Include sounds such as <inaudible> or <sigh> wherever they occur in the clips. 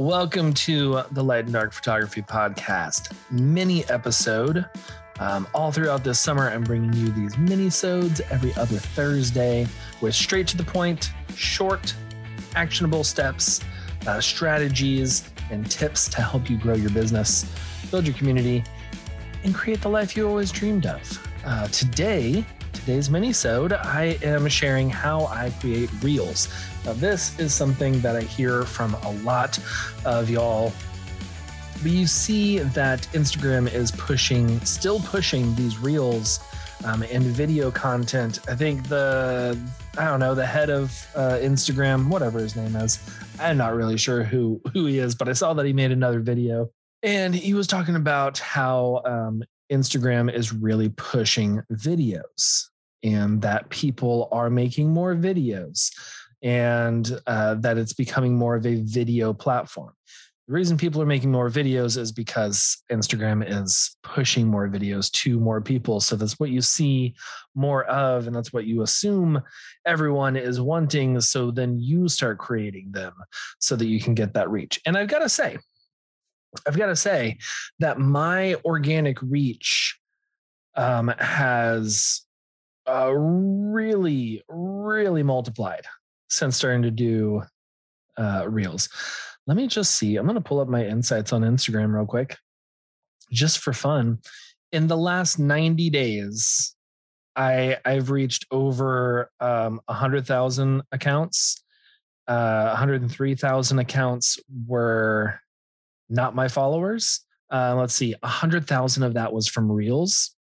Welcome to the Light and Dark Photography Podcast mini episode. Um, all throughout this summer, I'm bringing you these mini-sodes every other Thursday with straight to the point, short, actionable steps, uh, strategies, and tips to help you grow your business, build your community, and create the life you always dreamed of. Uh, today, today's mini-sode, I am sharing how I create reels. Now, this is something that I hear from a lot of y'all. But you see that Instagram is pushing, still pushing these reels um, and video content. I think the, I don't know, the head of uh, Instagram, whatever his name is, I'm not really sure who who he is, but I saw that he made another video, and he was talking about how um, Instagram is really pushing videos, and that people are making more videos and uh, that it's becoming more of a video platform. The reason people are making more videos is because Instagram is pushing more videos to more people. So that's what you see more of, and that's what you assume everyone is wanting. So then you start creating them so that you can get that reach. And I've got to say, I've got to say that my organic reach um, has uh, really, really multiplied since starting to do uh, reels. Let me just see. I'm going to pull up my insights on Instagram real quick, just for fun. In the last 90 days, I I've reached over um, 100,000 accounts. Uh, 103,000 accounts were not my followers. Uh, let's see, 100,000 of that was from Reels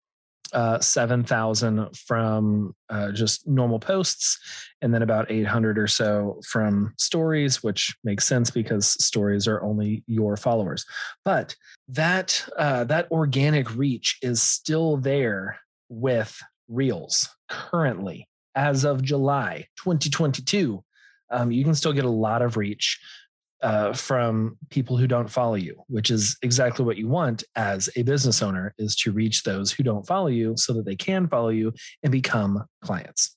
uh, 7,000 from uh, just normal posts, and then about 800 or so from stories, which makes sense because stories are only your followers. But that uh, that organic reach is still there with Reels currently as of July 2022. Um, you can still get a lot of reach uh, from people who don't follow you, which is exactly what you want as a business owner is to reach those who don't follow you so that they can follow you and become clients.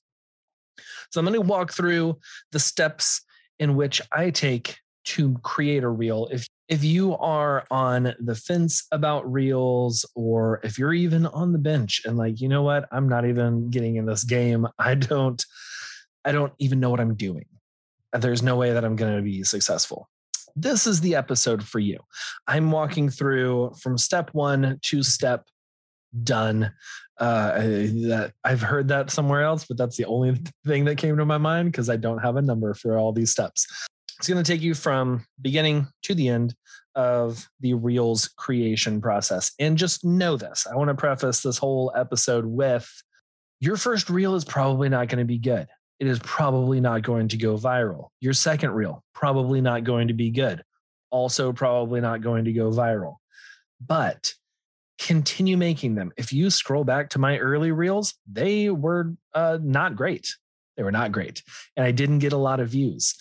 So I'm going to walk through the steps in which I take to create a reel. If if you are on the fence about reels or if you're even on the bench and like, you know what, I'm not even getting in this game. I don't I don't even know what I'm doing there's no way that I'm going to be successful. This is the episode for you. I'm walking through from step one to step done. Uh, that I've heard that somewhere else, but that's the only thing that came to my mind because I don't have a number for all these steps. It's going to take you from beginning to the end of the Reels creation process. And just know this I want to preface this whole episode with your first reel is probably not going to be good it is probably not going to go viral. Your second reel, probably not going to be good. Also, probably not going to go viral. But continue making them. If you scroll back to my early reels, they were uh, not great. They were not great. And I didn't get a lot of views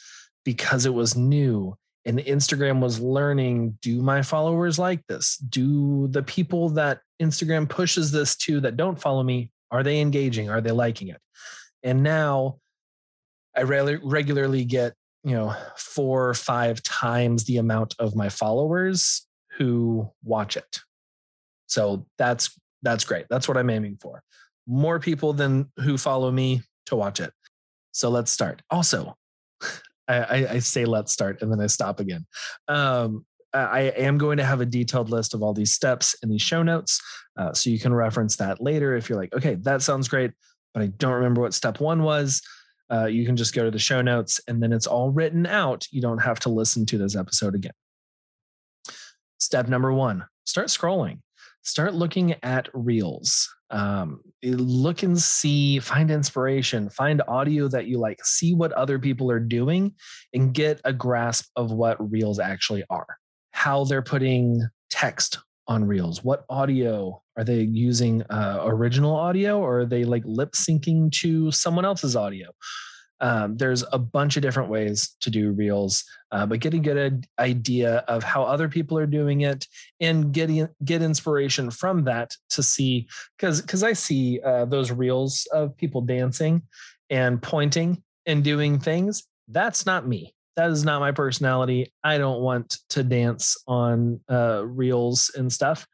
because it was new and Instagram was learning do my followers like this? Do the people that Instagram pushes this to that don't follow me, are they engaging? Are they liking it? And now I re- regularly get, you know, four or five times the amount of my followers who watch it. So that's that's great. That's what I'm aiming for. More people than who follow me to watch it. So let's start. Also, <laughs> I, I say let's start and then I stop again. Um, I am going to have a detailed list of all these steps in these show notes. Uh, so you can reference that later if you're like, okay, that sounds great, but I don't remember what step one was uh, you can just go to the show notes and then it's all written out. You don't have to listen to this episode again. Step number one start scrolling, start looking at reels. Um, look and see, find inspiration, find audio that you like, see what other people are doing, and get a grasp of what reels actually are, how they're putting text on reels what audio are they using uh, original audio or are they like lip syncing to someone else's audio um, there's a bunch of different ways to do reels uh, but getting a good idea of how other people are doing it and getting get inspiration from that to see because because i see uh, those reels of people dancing and pointing and doing things that's not me that is not my personality. I don't want to dance on uh, reels and stuff.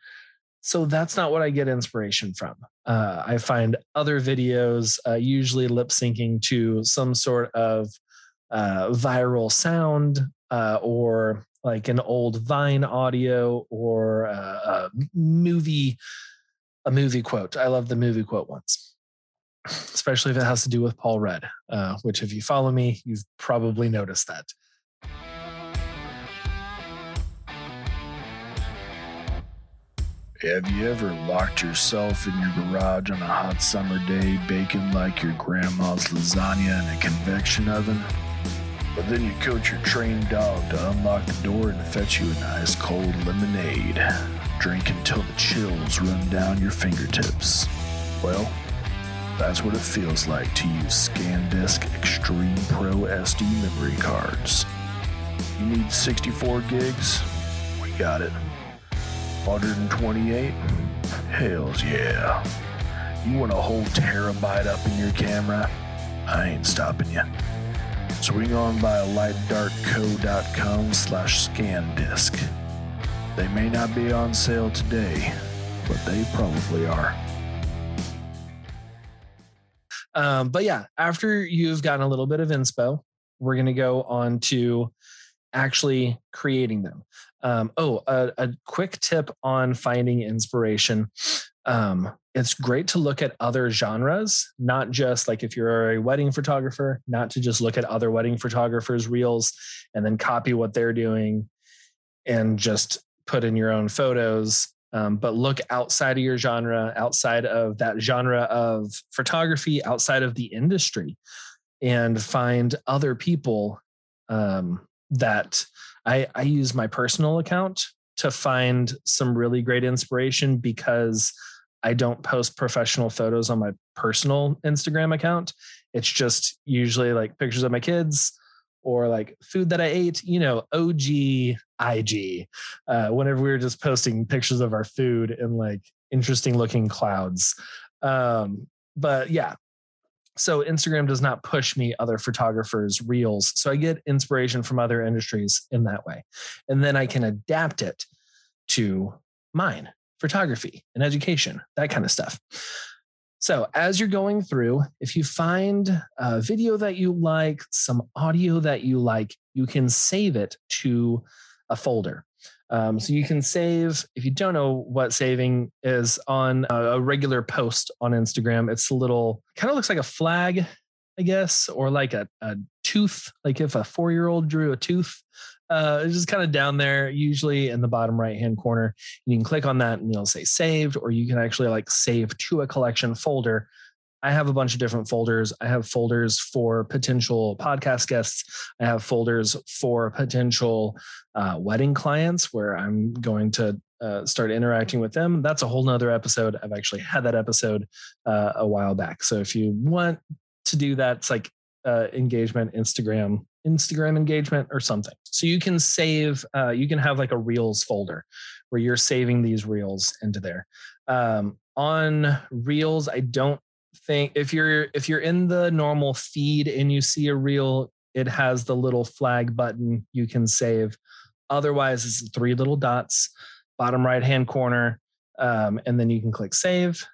So that's not what I get inspiration from. Uh, I find other videos, uh, usually lip syncing to some sort of uh, viral sound uh, or like an old Vine audio or uh, a movie, a movie quote. I love the movie quote ones, especially if it has to do with Paul Rudd, uh, which if you follow me, you've probably noticed that. Have you ever locked yourself in your garage on a hot summer day, baking like your grandma's lasagna in a convection oven? But then you coach your trained dog to unlock the door and fetch you an ice cold lemonade. Drink until the chills run down your fingertips. Well, that's what it feels like to use SanDisk Extreme Pro SD memory cards. You need 64 gigs? We got it. 128? Hells yeah. You want a whole terabyte up in your camera? I ain't stopping you. Swing on by lightdarkco.com slash SanDisk. They may not be on sale today, but they probably are. Um, but yeah, after you've gotten a little bit of inspo, we're going to go on to actually creating them. Um, oh, a, a, quick tip on finding inspiration. Um, it's great to look at other genres, not just like if you're a wedding photographer, not to just look at other wedding photographers' reels and then copy what they're doing and just put in your own photos. Um, but look outside of your genre, outside of that genre of photography, outside of the industry, and find other people um, that I, I use my personal account to find some really great inspiration because I don't post professional photos on my personal Instagram account. It's just usually like pictures of my kids or like food that I ate, you know, OG IG. Uh, whenever we were just posting pictures of our food and like interesting looking clouds. Um, but yeah, so Instagram does not push me other photographers' reels. So I get inspiration from other industries in that way. And then I can adapt it to mine, photography and education, that kind of stuff. So as you're going through, if you find a video that you like, some audio that you like, you can save it to a folder. Um, so you can save, if you don't know what saving is on a, a regular post on Instagram, it's a little kind of looks like a flag, I guess, or like a, a tooth, like if a four year old drew a tooth. Uh, it's just kind of down there, usually in the bottom right hand corner. You can click on that and it'll say saved, or you can actually like save to a collection folder I have a bunch of different folders. I have folders for potential podcast guests. I have folders for potential uh, wedding clients where I'm going to uh, start interacting with them. That's a whole nother episode. I've actually had that episode uh, a while back. So if you want to do that, it's like uh, engagement, Instagram, Instagram engagement or something. So you can save, uh, you can have like a Reels folder where you're saving these Reels into there. Um, on Reels, I don't think if you're if you're in the normal feed and you see a reel it has the little flag button you can save. Otherwise it's three little dots bottom right hand corner um, and then you can click save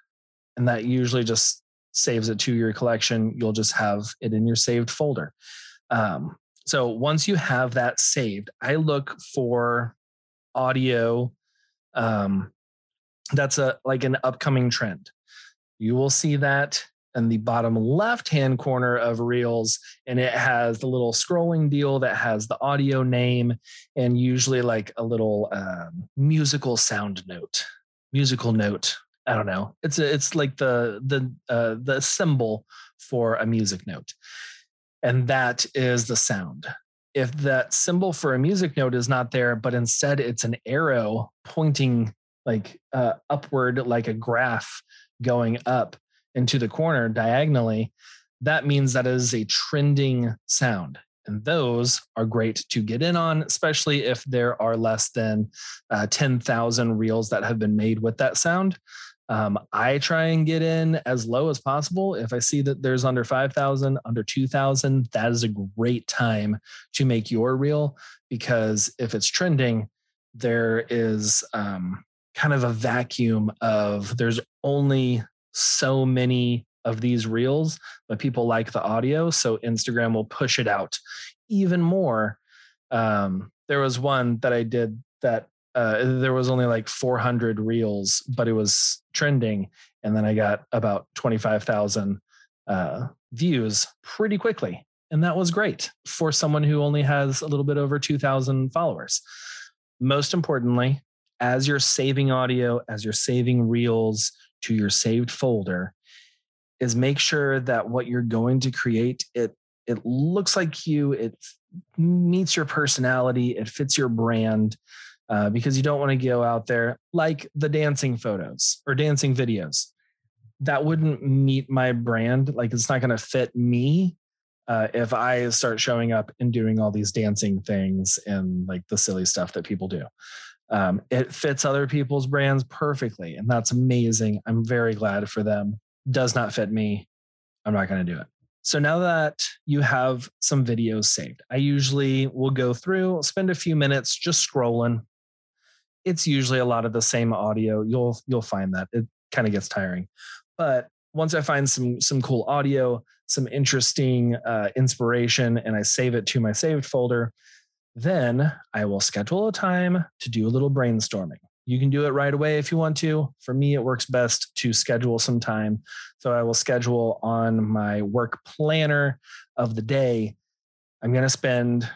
and that usually just saves it to your collection. You'll just have it in your saved folder. Um, so once you have that saved i look for audio um, that's a like an upcoming trend you will see that in the bottom left hand corner of Reels, and it has the little scrolling deal that has the audio name and usually like a little um, musical sound note, musical note. I don't know. It's a, it's like the the uh, the symbol for a music note, and that is the sound. If that symbol for a music note is not there, but instead it's an arrow pointing like uh, upward, like a graph going up into the corner diagonally, that means that is a trending sound. And those are great to get in on, especially if there are less than uh, 10,000 reels that have been made with that sound. Um, I try and get in as low as possible. If I see that there's under 5,000, under 2,000, that is a great time to make your reel because if it's trending, there is um, kind of a vacuum of there's only so many of these reels, but people like the audio. So Instagram will push it out even more. Um, there was one that I did that uh, there was only like 400 reels, but it was trending. And then I got about 25,000 uh, views pretty quickly. And that was great for someone who only has a little bit over 2,000 followers. Most importantly, as you're saving audio, as you're saving reels to your saved folder, is make sure that what you're going to create it it looks like you, it meets your personality, it fits your brand. Uh, because you don't want to go out there like the dancing photos or dancing videos. That wouldn't meet my brand. Like it's not going to fit me uh, if I start showing up and doing all these dancing things and like the silly stuff that people do. Um, it fits other people's brands perfectly, and that's amazing. I'm very glad for them. Does not fit me. I'm not going to do it. So now that you have some videos saved, I usually will go through, spend a few minutes just scrolling. It's usually a lot of the same audio. You'll you'll find that it kind of gets tiring. But once I find some some cool audio, some interesting uh, inspiration, and I save it to my saved folder, then I will schedule a time to do a little brainstorming. You can do it right away if you want to. For me, it works best to schedule some time. So I will schedule on my work planner of the day. I'm going to spend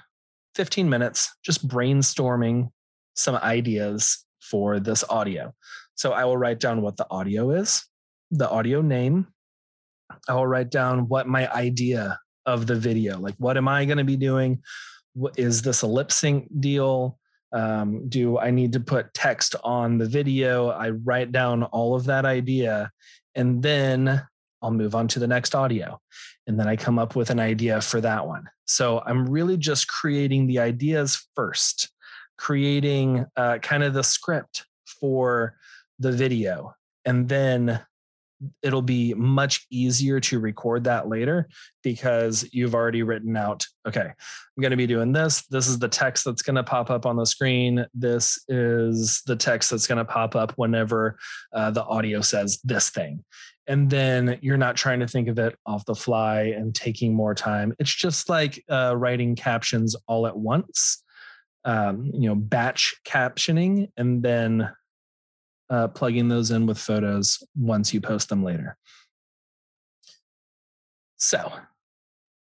15 minutes just brainstorming some ideas for this audio. So I will write down what the audio is, the audio name. I will write down what my idea of the video, like what am I going to be doing? Is this a lip sync deal? Um, do I need to put text on the video? I write down all of that idea and then I'll move on to the next audio. And then I come up with an idea for that one. So I'm really just creating the ideas first, creating uh, kind of the script for the video. And then it'll be much easier to record that later because you've already written out okay i'm going to be doing this. This is the text that's going to pop up on the screen. This is the text that's going to pop up whenever uh, the audio says this thing. And then you're not trying to think of it off the fly and taking more time. It's just like uh, writing captions all at once um, you know batch captioning and then uh, plugging those in with photos once you post them later. So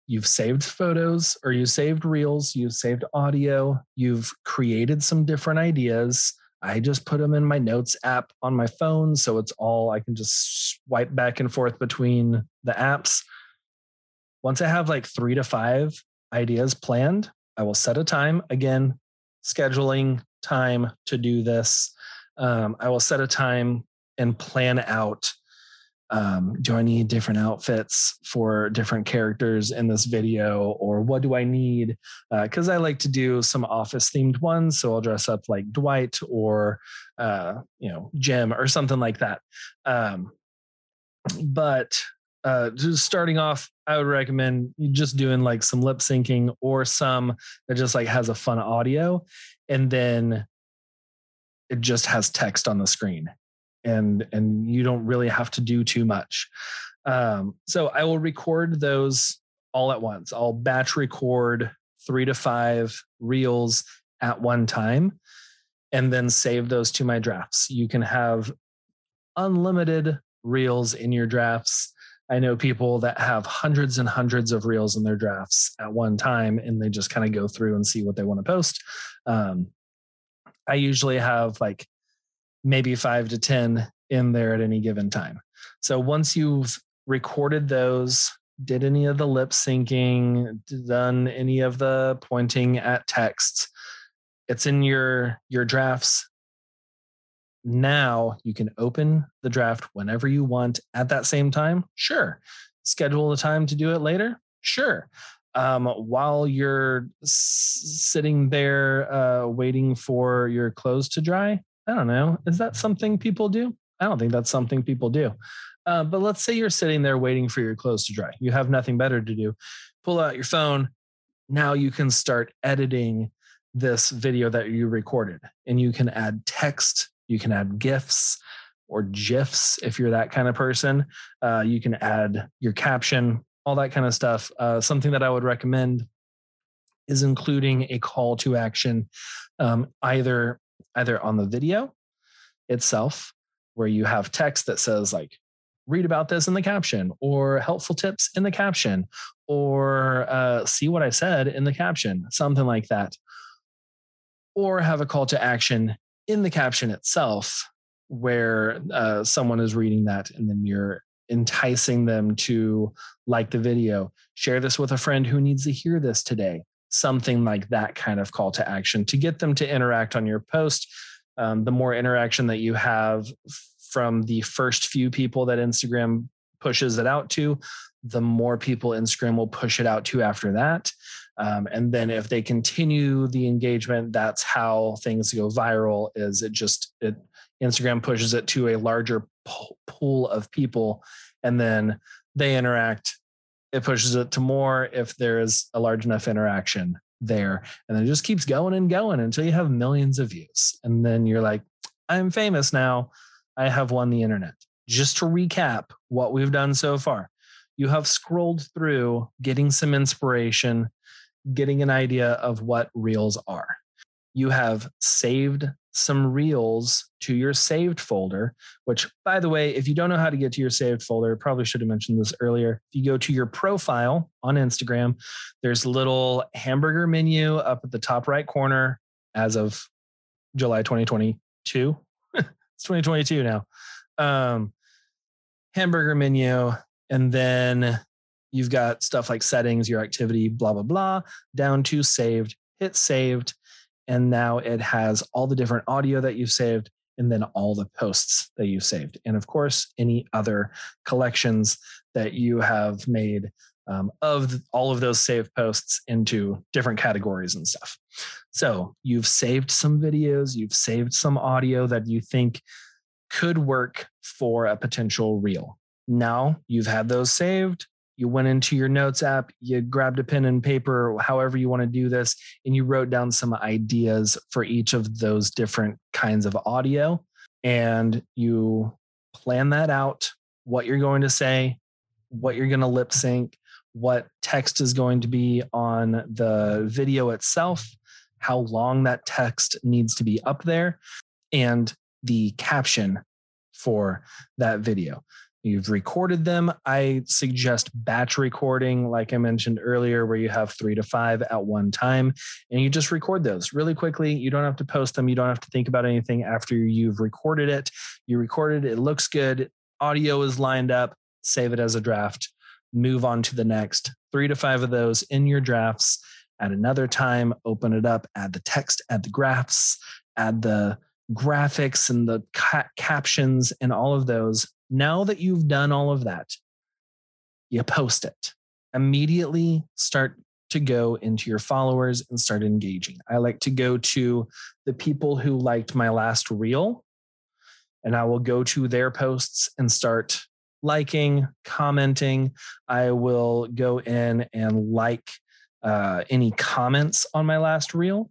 you've saved photos or you saved reels, you've saved audio, you've created some different ideas. I just put them in my notes app on my phone. So it's all I can just swipe back and forth between the apps. Once I have like three to five ideas planned, I will set a time again, scheduling time to do this um, I will set a time and plan out um, do I need different outfits for different characters in this video, or what do I need? Because uh, I like to do some office themed ones, so I'll dress up like Dwight or uh, you know Jim or something like that. Um, but uh, just starting off, I would recommend just doing like some lip syncing or some that just like has a fun audio, and then it just has text on the screen and and you don't really have to do too much. Um, so i will record those all at once. I'll batch record three to five reels at one time and then save those to my drafts. You can have unlimited reels in your drafts. I know people that have hundreds and hundreds of reels in their drafts at one time and they just kind of go through and see what they want to post. Um, I usually have like maybe five to 10 in there at any given time. So once you've recorded those, did any of the lip syncing, done any of the pointing at texts, it's in your your drafts. Now you can open the draft whenever you want at that same time. Sure. Schedule the time to do it later. Sure um, while you're s- sitting there uh, waiting for your clothes to dry. I don't know. Is that something people do? I don't think that's something people do. Uh, but let's say you're sitting there waiting for your clothes to dry. You have nothing better to do. Pull out your phone. Now you can start editing this video that you recorded, and you can add text, you can add GIFs or GIFs if you're that kind of person. Uh, you can add your caption, all that kind of stuff. Uh, something that I would recommend is including a call to action, um, either either on the video itself, where you have text that says like read about this in the caption or helpful tips in the caption or uh, see what I said in the caption, something like that. Or have a call to action in the caption itself where uh, someone is reading that and then you're enticing them to like the video, share this with a friend who needs to hear this today, something like that kind of call to action to get them to interact on your post. Um, the more interaction that you have from the first few people that Instagram pushes it out to, the more people Instagram will push it out to after that. Um, and then if they continue the engagement, that's how things go viral. Is it just it Instagram pushes it to a larger pool of people, and then they interact. It pushes it to more if there is a large enough interaction there, and then it just keeps going and going until you have millions of views, and then you're like, I'm famous now. I have won the internet. Just to recap what we've done so far, you have scrolled through getting some inspiration, getting an idea of what reels are. You have saved some reels to your saved folder, which, by the way, if you don't know how to get to your saved folder, probably should have mentioned this earlier. If you go to your profile on Instagram, there's a little hamburger menu up at the top right corner as of July 2022. <laughs> it's 2022 now. Um, hamburger menu, and then you've got stuff like settings, your activity, blah blah blah, down to saved. Hit saved, and now it has all the different audio that you've saved, and then all the posts that you've saved, and of course any other collections that you have made um, of all of those saved posts into different categories and stuff. So you've saved some videos, you've saved some audio that you think could work for a potential reel. Now you've had those saved. You went into your notes app, you grabbed a pen and paper, however you want to do this, and you wrote down some ideas for each of those different kinds of audio. And you plan that out, what you're going to say, what you're going to lip sync, what text is going to be on the video itself, how long that text needs to be up there, and the caption for that video. You've recorded them. I suggest batch recording, like I mentioned earlier, where you have three to five at one time and you just record those really quickly. You don't have to post them. You don't have to think about anything after you've recorded it. You recorded it, it looks good. Audio is lined up. Save it as a draft move on to the next three to five of those in your drafts at another time open it up add the text add the graphs add the graphics and the ca- captions and all of those now that you've done all of that you post it immediately start to go into your followers and start engaging i like to go to the people who liked my last reel and i will go to their posts and start liking, commenting. I will go in and like uh, any comments on my last reel.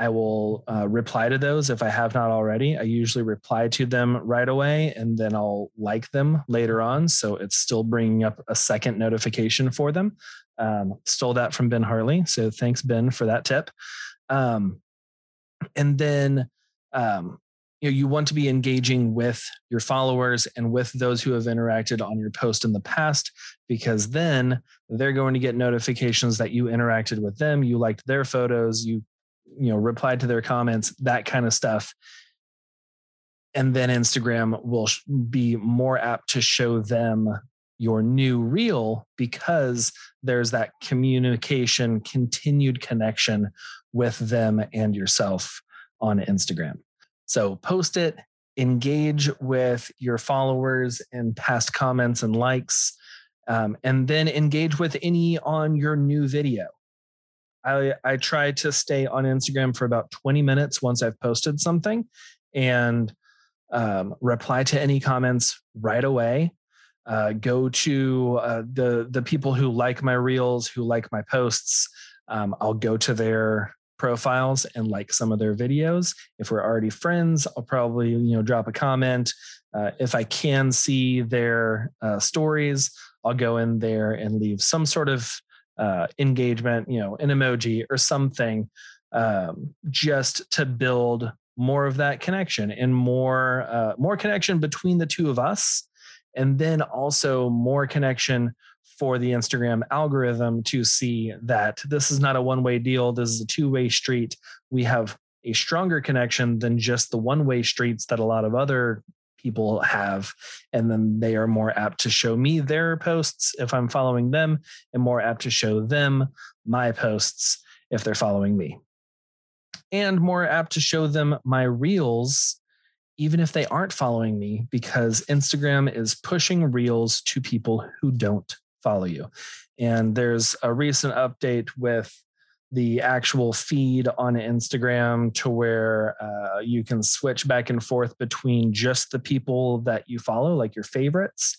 I will uh, reply to those if I have not already. I usually reply to them right away and then I'll like them later on. So it's still bringing up a second notification for them. Um, stole that from Ben Harley. So thanks, Ben, for that tip. Um, and then um, you know you want to be engaging with your followers and with those who have interacted on your post in the past because then they're going to get notifications that you interacted with them you liked their photos you you know replied to their comments that kind of stuff and then instagram will be more apt to show them your new reel because there's that communication continued connection with them and yourself on instagram so post it, engage with your followers and past comments and likes, um, and then engage with any on your new video. I, I try to stay on Instagram for about 20 minutes once I've posted something. And um, reply to any comments right away. Uh, go to uh, the the people who like my reels, who like my posts. Um, I'll go to their profiles and like some of their videos. If we're already friends, I'll probably you know drop a comment. Uh, if I can see their uh, stories, I'll go in there and leave some sort of uh, engagement, you know, an emoji or something, um, just to build more of that connection and more uh, more connection between the two of us, and then also more connection for the Instagram algorithm to see that this is not a one way deal. This is a two way street. We have a stronger connection than just the one way streets that a lot of other people have. And then they are more apt to show me their posts if I'm following them, and more apt to show them my posts if they're following me. And more apt to show them my reels, even if they aren't following me, because Instagram is pushing reels to people who don't follow you. And there's a recent update with the actual feed on Instagram to where uh, you can switch back and forth between just the people that you follow, like your favorites,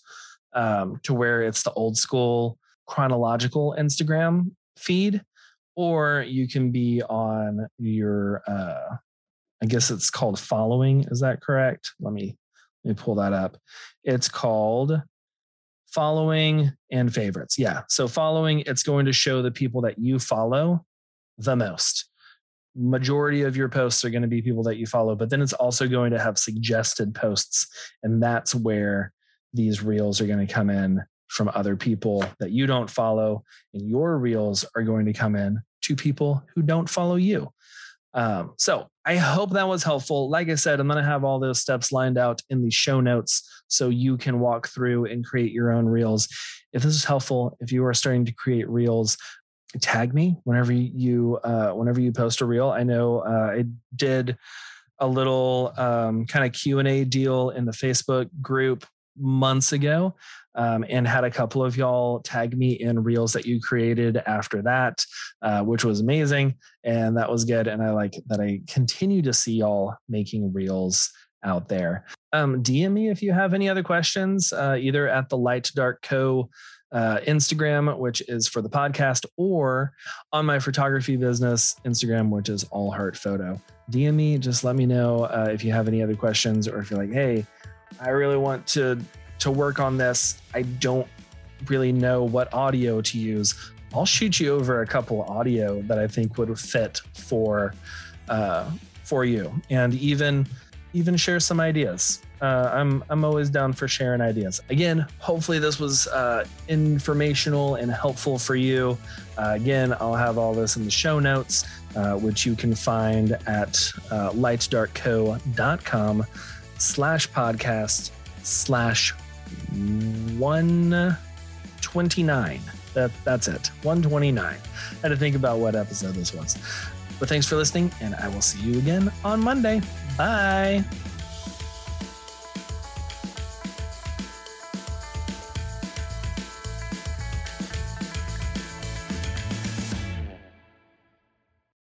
um, to where it's the old school chronological Instagram feed, or you can be on your, uh, I guess it's called following. Is that correct? Let me let me pull that up. It's called following and favorites. Yeah. So following, it's going to show the people that you follow the most. Majority of your posts are going to be people that you follow, but then it's also going to have suggested posts. And that's where these reels are going to come in from other people that you don't follow. And your reels are going to come in to people who don't follow you. Um, so I hope that was helpful. Like I said, I'm going to have all those steps lined out in the show notes so you can walk through and create your own reels. If this is helpful, if you are starting to create reels, tag me whenever you uh, whenever you post a reel. I know uh, I did a little um, kind of Q and A deal in the Facebook group months ago, um, and had a couple of y'all tag me in reels that you created after that, uh, which was amazing, and that was good. And I like that I continue to see y'all making reels out there. Um, DM me if you have any other questions, uh, either at the Light Dark Co uh, Instagram, which is for the podcast, or on my photography business Instagram, which is All Heart Photo. DM me, just let me know uh, if you have any other questions, or if you're like, hey, I really want to to work on this. I don't really know what audio to use. I'll shoot you over a couple audio that I think would fit for uh, for you, and even even share some ideas uh, I'm I'm always down for sharing ideas. Again, hopefully this was uh, informational and helpful for you. Uh, again, I'll have all this in the show notes, uh, which you can find at uh, lightdarkco.com slash podcast slash 129. That, that's it, 129. I had to think about what episode this was. But thanks for listening, and I will see you again on Monday. Bye.